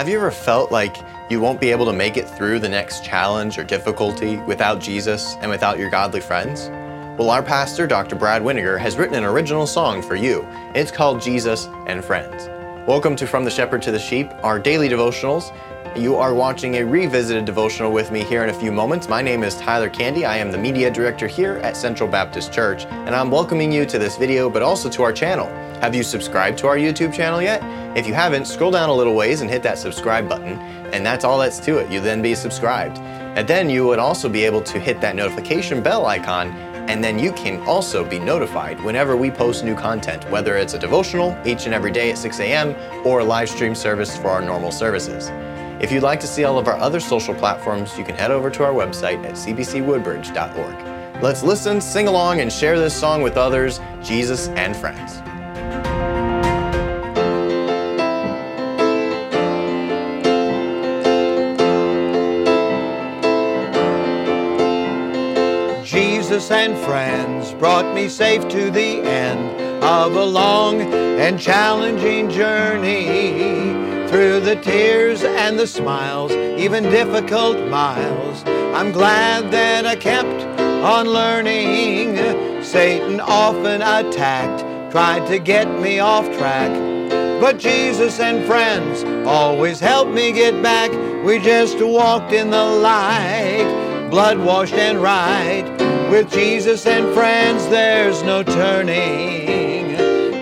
Have you ever felt like you won't be able to make it through the next challenge or difficulty without Jesus and without your godly friends? Well, our pastor, Dr. Brad Weniger, has written an original song for you. It's called Jesus and Friends. Welcome to From the Shepherd to the Sheep, our daily devotionals. You are watching a revisited devotional with me here in a few moments. My name is Tyler Candy. I am the media director here at Central Baptist Church, and I'm welcoming you to this video, but also to our channel. Have you subscribed to our YouTube channel yet? If you haven't, scroll down a little ways and hit that subscribe button, and that's all that's to it. You then be subscribed. And then you would also be able to hit that notification bell icon, and then you can also be notified whenever we post new content, whether it's a devotional each and every day at 6 a.m. or a live stream service for our normal services. If you'd like to see all of our other social platforms, you can head over to our website at cbcwoodbridge.org. Let's listen, sing along, and share this song with others, Jesus and friends. Jesus and friends brought me safe to the end of a long and challenging journey. Through the tears and the smiles, even difficult miles, I'm glad that I kept on learning. Satan often attacked, tried to get me off track. But Jesus and friends always helped me get back. We just walked in the light, blood washed and right. With Jesus and friends, there's no turning.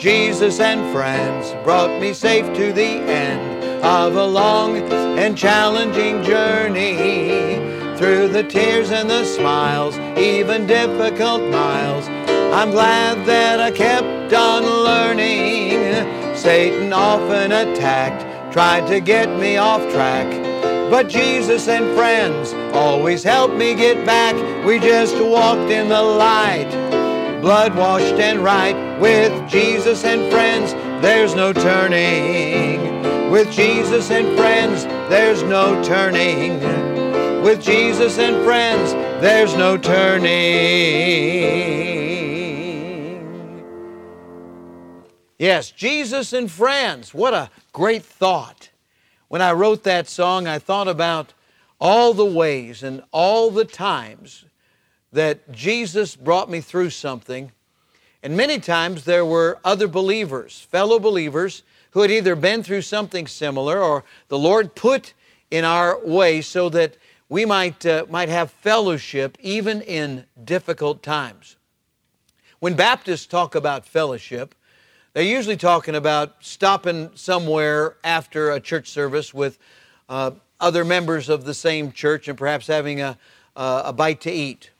Jesus and friends brought me safe to the end of a long and challenging journey. Through the tears and the smiles, even difficult miles, I'm glad that I kept on learning. Satan often attacked, tried to get me off track. But Jesus and friends always helped me get back. We just walked in the light, blood washed and right. With Jesus and friends, there's no turning. With Jesus and friends, there's no turning. With Jesus and friends, there's no turning. Yes, Jesus and friends. What a great thought. When I wrote that song, I thought about all the ways and all the times that Jesus brought me through something. And many times there were other believers, fellow believers, who had either been through something similar or the Lord put in our way so that we might, uh, might have fellowship even in difficult times. When Baptists talk about fellowship, they're usually talking about stopping somewhere after a church service with uh, other members of the same church and perhaps having a, uh, a bite to eat.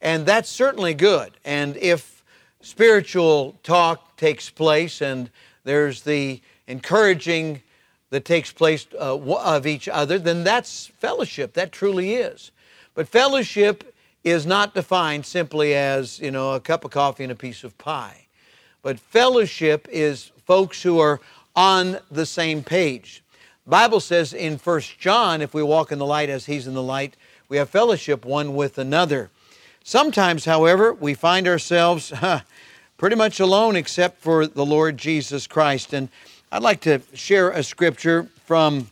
And that's certainly good. And if spiritual talk takes place and there's the encouraging that takes place uh, of each other, then that's fellowship. That truly is. But fellowship is not defined simply as, you know, a cup of coffee and a piece of pie. But fellowship is folks who are on the same page. Bible says in 1 John, if we walk in the light as he's in the light, we have fellowship one with another. Sometimes, however, we find ourselves huh, pretty much alone except for the Lord Jesus Christ. And I'd like to share a scripture from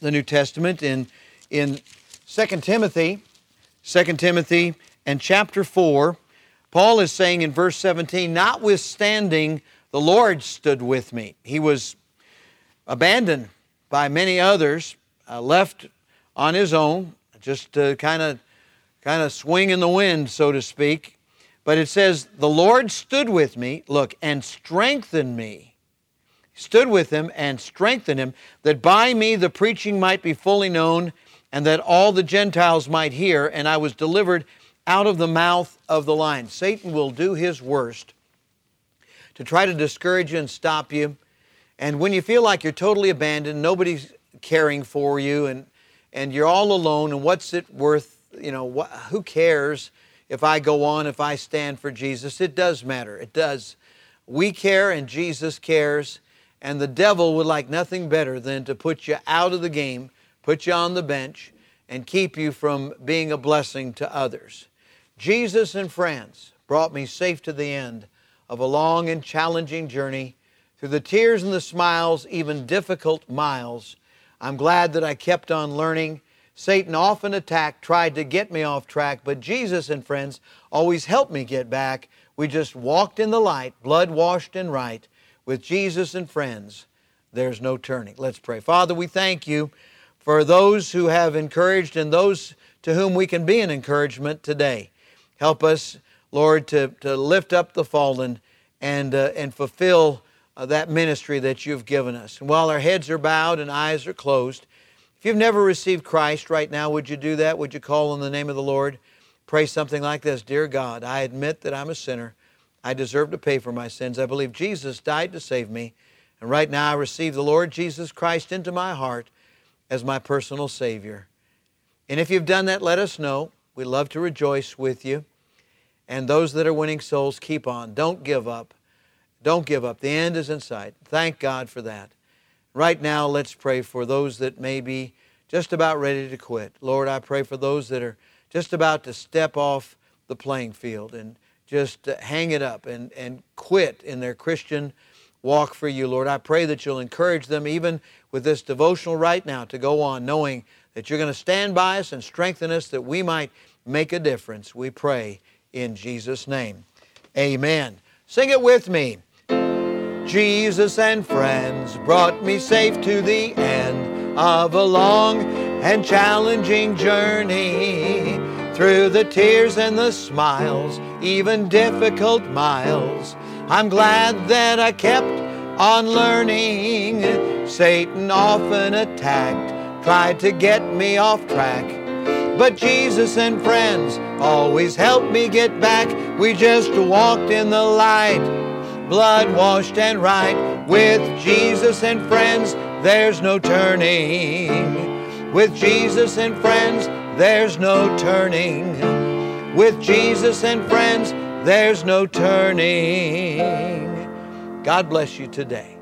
the New Testament in, in 2 Timothy, 2 Timothy and chapter 4, Paul is saying in verse 17, notwithstanding, the Lord stood with me. He was abandoned by many others, uh, left on his own, just kind of kind of swing in the wind, so to speak. But it says, The Lord stood with me, look, and strengthened me. Stood with him and strengthened him, that by me the preaching might be fully known, and that all the Gentiles might hear, and I was delivered out of the mouth of the lion. Satan will do his worst to try to discourage you and stop you. And when you feel like you're totally abandoned, nobody's caring for you, and, and you're all alone, and what's it worth? You know, wh- who cares if I go on, if I stand for Jesus? It does matter. It does. We care, and Jesus cares. And the devil would like nothing better than to put you out of the game, put you on the bench, and keep you from being a blessing to others. Jesus and friends brought me safe to the end of a long and challenging journey. Through the tears and the smiles, even difficult miles, I'm glad that I kept on learning. Satan often attacked, tried to get me off track, but Jesus and friends always helped me get back. We just walked in the light, blood washed and right. With Jesus and friends, there's no turning. Let's pray. Father, we thank you for those who have encouraged and those to whom we can be an encouragement today. Help us, Lord, to, to lift up the fallen and, uh, and fulfill uh, that ministry that you've given us. And while our heads are bowed and eyes are closed, if you've never received Christ right now, would you do that? Would you call on the name of the Lord? Pray something like this Dear God, I admit that I'm a sinner. I deserve to pay for my sins. I believe Jesus died to save me. And right now I receive the Lord Jesus Christ into my heart as my personal Savior. And if you've done that, let us know. We love to rejoice with you. And those that are winning souls, keep on. Don't give up. Don't give up. The end is in sight. Thank God for that. Right now, let's pray for those that may be just about ready to quit. Lord, I pray for those that are just about to step off the playing field and just uh, hang it up and, and quit in their Christian walk for you, Lord. I pray that you'll encourage them, even with this devotional right now, to go on knowing that you're going to stand by us and strengthen us that we might make a difference. We pray in Jesus' name. Amen. Sing it with me. Jesus and friends brought me safe to the end of a long and challenging journey. Through the tears and the smiles, even difficult miles, I'm glad that I kept on learning. Satan often attacked, tried to get me off track. But Jesus and friends always helped me get back. We just walked in the light blood washed and right. With Jesus and friends, there's no turning. With Jesus and friends, there's no turning. With Jesus and friends, there's no turning. God bless you today.